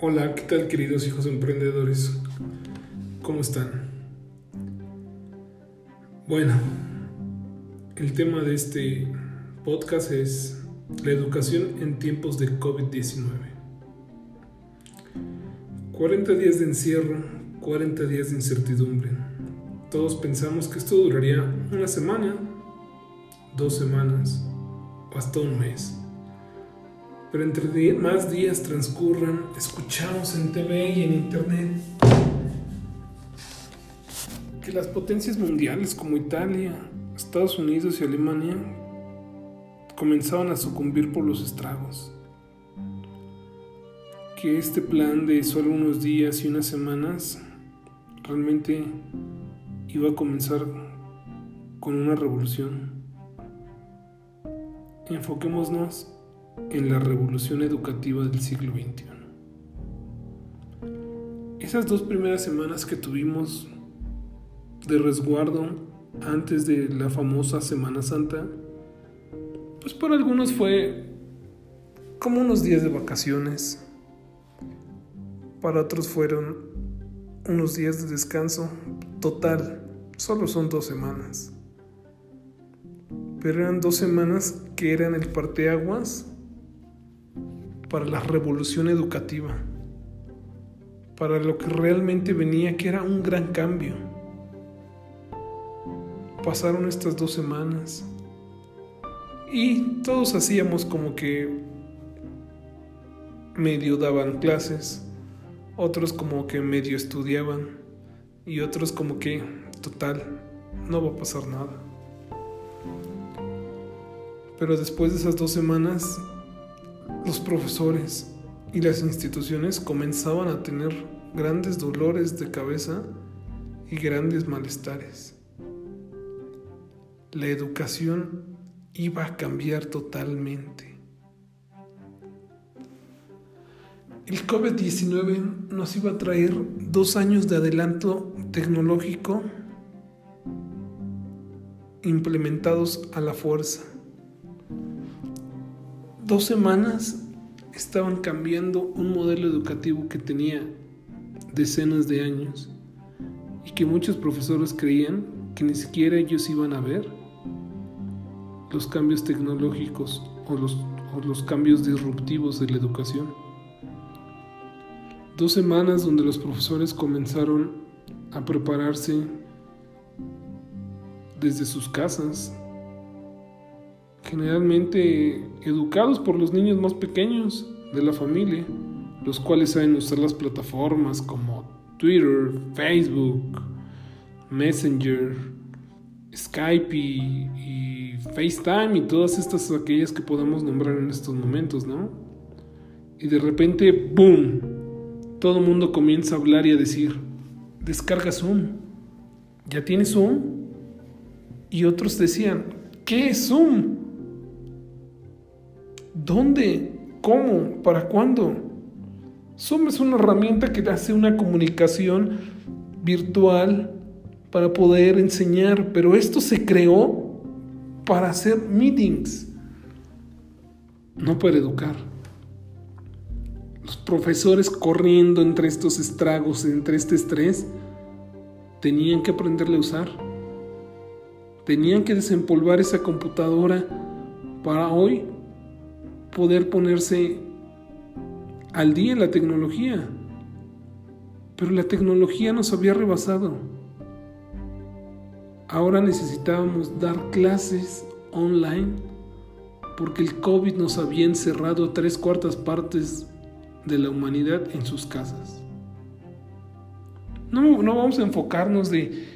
Hola, ¿qué tal queridos hijos emprendedores? ¿Cómo están? Bueno, el tema de este podcast es la educación en tiempos de COVID-19. 40 días de encierro, 40 días de incertidumbre. Todos pensamos que esto duraría una semana, dos semanas hasta un mes. Pero entre más días transcurran, escuchamos en TV y en Internet que las potencias mundiales como Italia, Estados Unidos y Alemania comenzaban a sucumbir por los estragos. Que este plan de solo unos días y unas semanas realmente iba a comenzar con una revolución. Enfoquémonos en la revolución educativa del siglo XXI. Esas dos primeras semanas que tuvimos de resguardo antes de la famosa Semana Santa, pues para algunos fue como unos días de vacaciones, para otros fueron unos días de descanso, total, solo son dos semanas. Pero eran dos semanas que eran el parteaguas para la revolución educativa, para lo que realmente venía, que era un gran cambio. Pasaron estas dos semanas y todos hacíamos como que medio daban clases, otros como que medio estudiaban y otros como que, total, no va a pasar nada. Pero después de esas dos semanas los profesores y las instituciones comenzaban a tener grandes dolores de cabeza y grandes malestares. La educación iba a cambiar totalmente. El COVID-19 nos iba a traer dos años de adelanto tecnológico implementados a la fuerza dos semanas estaban cambiando un modelo educativo que tenía decenas de años y que muchos profesores creían que ni siquiera ellos iban a ver los cambios tecnológicos o los, cambios disruptivos de la educación. Dos semanas donde los profesores comenzaron a prepararse desde sus casas, generalmente educados por los niños más pequeños de la familia, los cuales saben usar las plataformas como Twitter, Facebook, Messenger, Skype y, FaceTime y todas estas aquellas que podemos nombrar en estos momentos, ¿no? Y de repente, ¡boom! Todo el mundo comienza a hablar y a decir, descarga Zoom. ¿Ya tienes Zoom? Y otros decían, ¿qué es Zoom? ¿Dónde? ¿Cómo? ¿Para cuándo? Zoom es una herramienta que hace una comunicación virtual para poder enseñar, pero esto se creó para hacer meetings, no para educar. Los profesores corriendo entre estos estragos, entre este estrés, tenían que aprenderle a usar. Tenían que desempolvar esa computadora para hoy poder ponerse al día en la tecnología. Pero la tecnología nos había rebasado. Ahora necesitábamos dar clases online porque el COVID nos había encerrado tres cuartas partes de la humanidad en sus casas. No, no vamos a enfocarnos de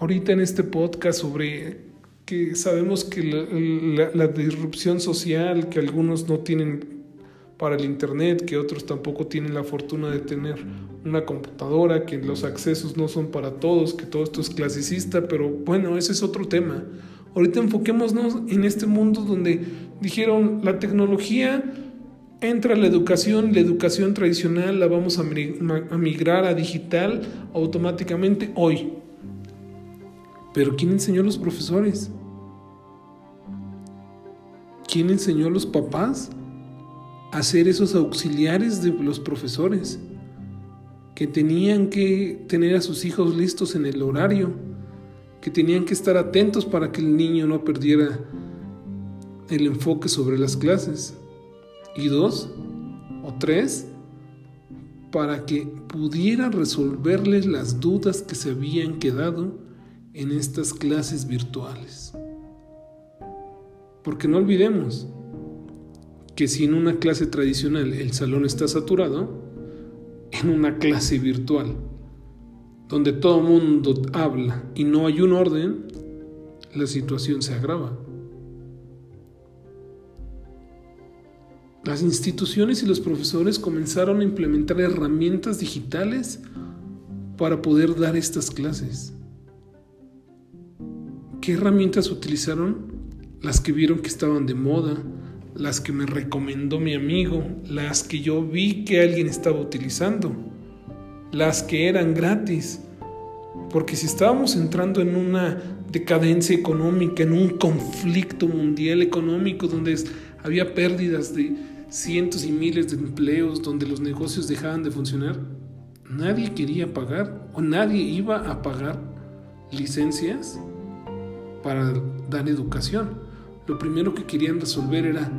ahorita en este podcast sobre sabemos que la, disrupción social que algunos no tienen para el Internet, que otros tampoco tienen la fortuna de tener una computadora, que los accesos no son para todos, que todo esto es clasicista, pero bueno, ese es otro tema. Ahorita enfoquémonos en este mundo donde dijeron la tecnología entra la educación, la educación tradicional la vamos a migrar a digital automáticamente hoy. Pero ¿quién enseñó a los profesores? ¿Quién enseñó a los papás? a ser esos auxiliares de los profesores, que tenían que tener a sus hijos listos en el horario, que tenían que estar atentos para que el niño no perdiera el enfoque sobre las clases. Y dos o tres, para que pudieran resolverles las dudas que se habían quedado en estas clases virtuales. Porque no olvidemos que si en una clase tradicional el salón está saturado, en una clase virtual, donde todo mundo habla y no hay un orden, la situación se agrava. Las instituciones y los profesores comenzaron a implementar herramientas digitales para poder dar estas clases. ¿Qué herramientas utilizaron? Las que vieron que estaban de moda, las que me recomendó mi amigo, las que yo vi que alguien estaba utilizando, las que eran gratis. Porque si estábamos entrando en una decadencia económica, en un conflicto mundial económico donde había pérdidas de cientos y miles de empleos donde los negocios dejaban de funcionar, nadie quería pagar o nadie iba a pagar licencias para dar educación. Lo primero que querían resolver era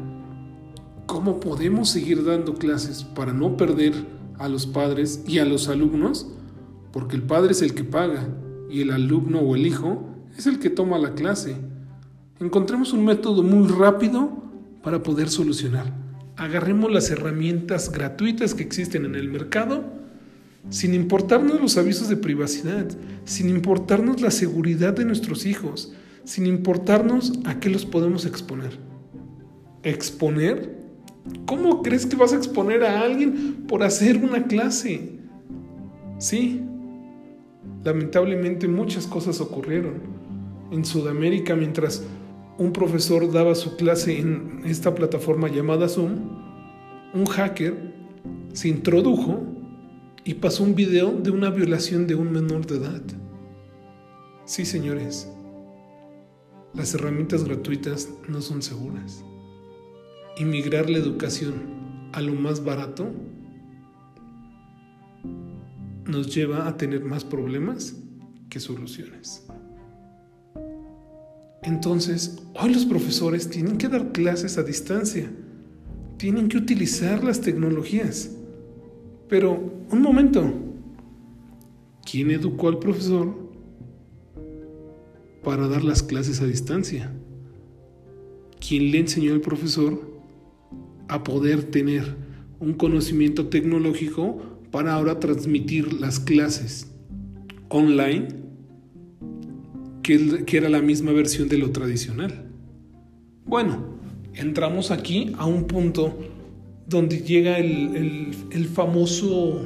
cómo podemos seguir dando clases para no perder a los padres y a los alumnos, porque el padre es el que paga y el alumno o el hijo es el que toma la clase. Encontremos un método muy rápido para poder solucionar agarremos las herramientas gratuitas que existen en el mercado sin importarnos los avisos de privacidad, sin importarnos la seguridad de nuestros hijos, sin importarnos a qué los podemos exponer. ¿Exponer? ¿Cómo crees que vas a exponer a alguien por hacer una clase? Sí, lamentablemente muchas cosas ocurrieron. En Sudamérica, mientras un profesor daba su clase en esta plataforma llamada Zoom, un hacker se introdujo y pasó un video de una violación de un menor de edad. Sí, señores, las herramientas gratuitas no son seguras. Inmigrar la educación a lo más barato nos lleva a tener más problemas que soluciones. Entonces, hoy los profesores tienen que dar clases a distancia, tienen que utilizar las tecnologías. Pero, un momento, ¿quién educó al profesor para dar las clases a distancia? ¿Quién le enseñó al profesor a poder tener un conocimiento tecnológico para ahora transmitir las clases online que, era la misma versión de lo tradicional. Bueno, entramos aquí a un punto donde llega el, el, famoso,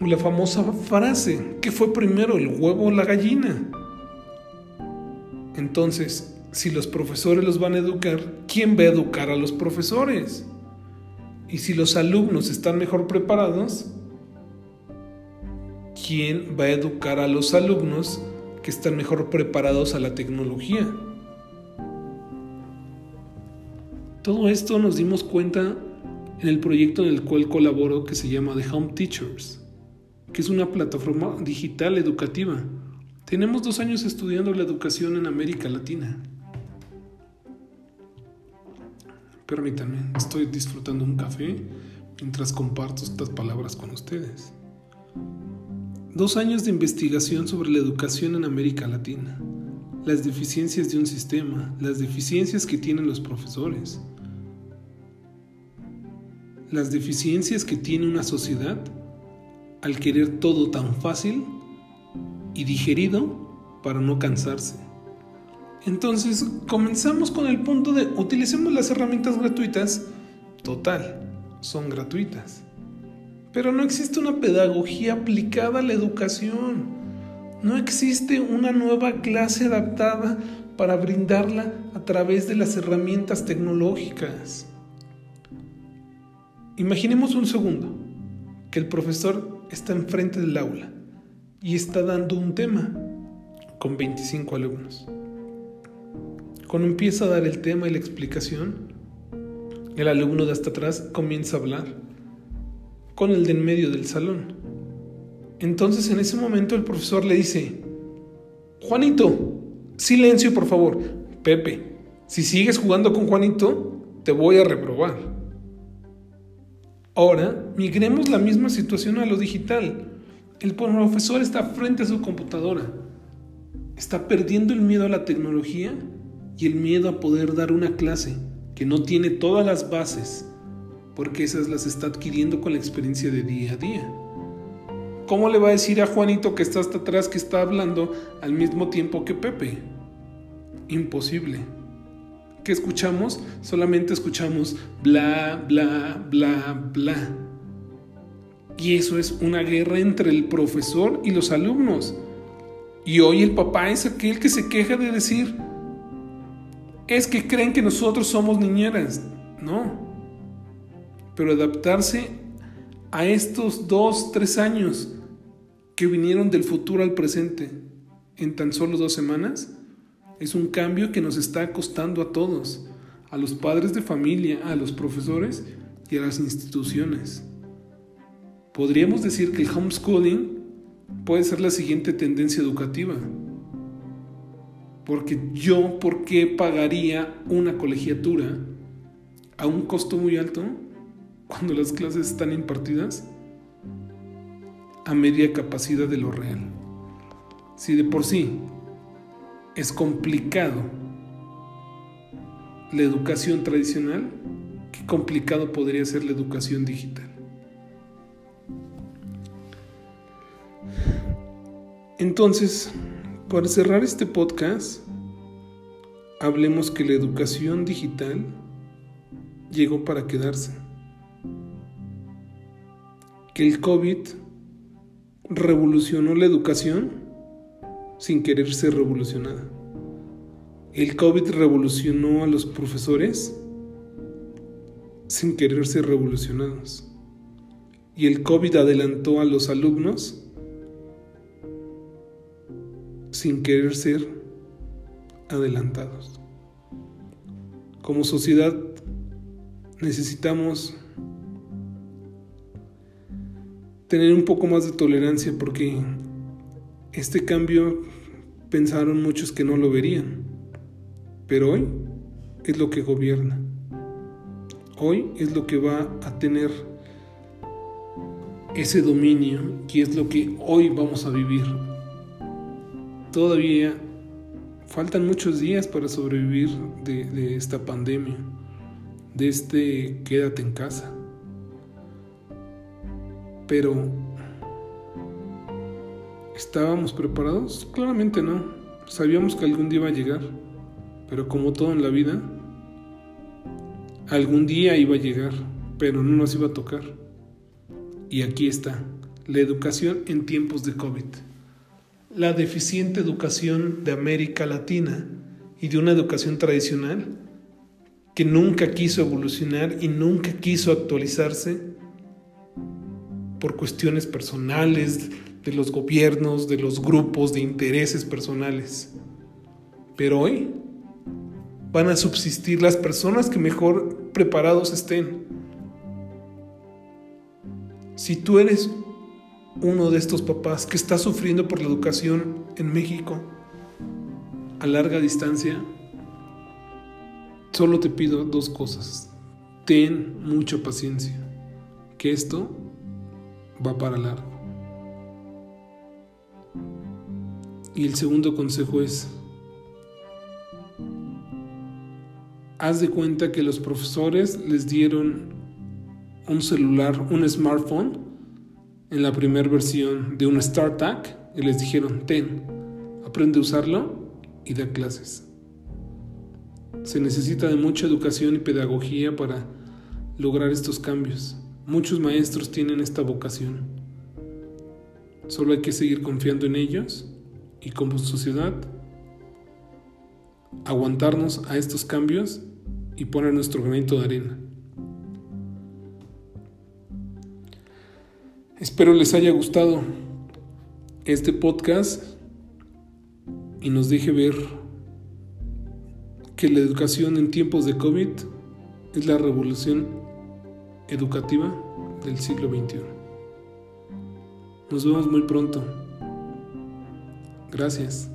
la famosa frase, ¿qué fue primero, el huevo o la gallina? Entonces, si los profesores los van a educar, ¿quién va a educar a los profesores? Y si los alumnos están mejor preparados, ¿quién va a educar a los alumnos que están mejor preparados a la tecnología. Todo esto nos dimos cuenta en el proyecto en el cual colaboro que se llama The Home Teachers, que es una plataforma digital educativa. Tenemos dos años estudiando la educación en América Latina. Permítanme, estoy disfrutando un café mientras comparto estas palabras con ustedes. Dos años de investigación sobre la educación en América Latina, las deficiencias de un sistema, las deficiencias que tienen los profesores, las deficiencias que tiene una sociedad al querer todo tan fácil y digerido para no cansarse. Entonces comenzamos con el punto de utilicemos las herramientas gratuitas. Total, son gratuitas. Pero no existe una pedagogía aplicada a la educación. No existe una nueva clase adaptada para brindarla a través de las herramientas tecnológicas. Imaginemos un segundo que el profesor está enfrente del aula y está dando un tema con 25 alumnos. Cuando empieza a dar el tema y la explicación, El alumno de hasta atrás comienza a hablar con el de en medio del salón. Entonces en ese momento el profesor le dice, Juanito, silencio por favor. Pepe, si sigues jugando con Juanito, te voy a reprobar. Ahora, migremos la misma situación a lo digital. El profesor está frente a su computadora. Está perdiendo el miedo a la tecnología y el miedo a poder dar una clase que no tiene todas las bases, porque esas las está adquiriendo con la experiencia de día a día. ¿Cómo le va a decir a Juanito que está hasta atrás que está hablando al mismo tiempo que Pepe? Imposible. ¿Qué escuchamos? Solamente escuchamos bla, bla, bla, bla. Y eso es una guerra entre el profesor y los alumnos. Y hoy el papá es aquel que se queja de decir, es que creen que nosotros somos niñeras. No. Pero adaptarse a estos dos, tres años que vinieron del futuro al presente en tan solo dos semanas, es un cambio que nos está costando a todos, a los padres de familia, a los profesores y a las instituciones. Podríamos decir que el homeschooling puede ser la siguiente tendencia educativa. Porque yo, ¿por qué pagaría una colegiatura a un costo muy alto cuando las clases están impartidas a media capacidad de lo real? Si de por sí es complicado la educación tradicional, qué complicado podría ser la educación digital. Entonces, para cerrar este podcast, hablemos que la educación digital llegó para quedarse. Que el COVID revolucionó la educación sin querer ser revolucionada. El COVID revolucionó a los profesores sin querer ser revolucionados. Y el COVID adelantó a los alumnos sin querer ser adelantados. Como sociedad necesitamos tener un poco más de tolerancia porque este cambio pensaron muchos que no lo verían, pero hoy es lo que gobierna. Hoy es lo que va a tener ese dominio y es lo que hoy vamos a vivir todavía faltan muchos días para sobrevivir de, esta pandemia, de este quédate en casa. Pero, ¿estábamos preparados? Claramente no. Sabíamos que algún día iba a llegar, pero como todo en la vida, algún día iba a llegar, pero no nos iba a tocar. Y aquí está, la educación en tiempos de COVID la deficiente educación de América Latina y de una educación tradicional que nunca quiso evolucionar y nunca quiso actualizarse por cuestiones personales de los gobiernos, de los grupos, de intereses personales. Pero hoy van a subsistir las personas que mejor preparados estén. Si tú eres uno de estos papás que está sufriendo por la educación en México a larga distancia, solo te pido dos cosas. Ten mucha paciencia, que esto va para largo. Y el segundo consejo es, haz de cuenta que los profesores les dieron un celular, un smartphone, en la primera versión de un StarTAC y les dijeron, ten, aprende a usarlo y da clases. Se necesita de mucha educación y pedagogía para lograr estos cambios. Muchos maestros tienen esta vocación. Solo hay que seguir confiando en ellos y como sociedad aguantarnos a estos cambios y poner nuestro granito de arena. Espero les haya gustado este podcast y nos deje ver que la educación en tiempos de COVID es la revolución educativa del siglo XXI. Nos vemos muy pronto. Gracias.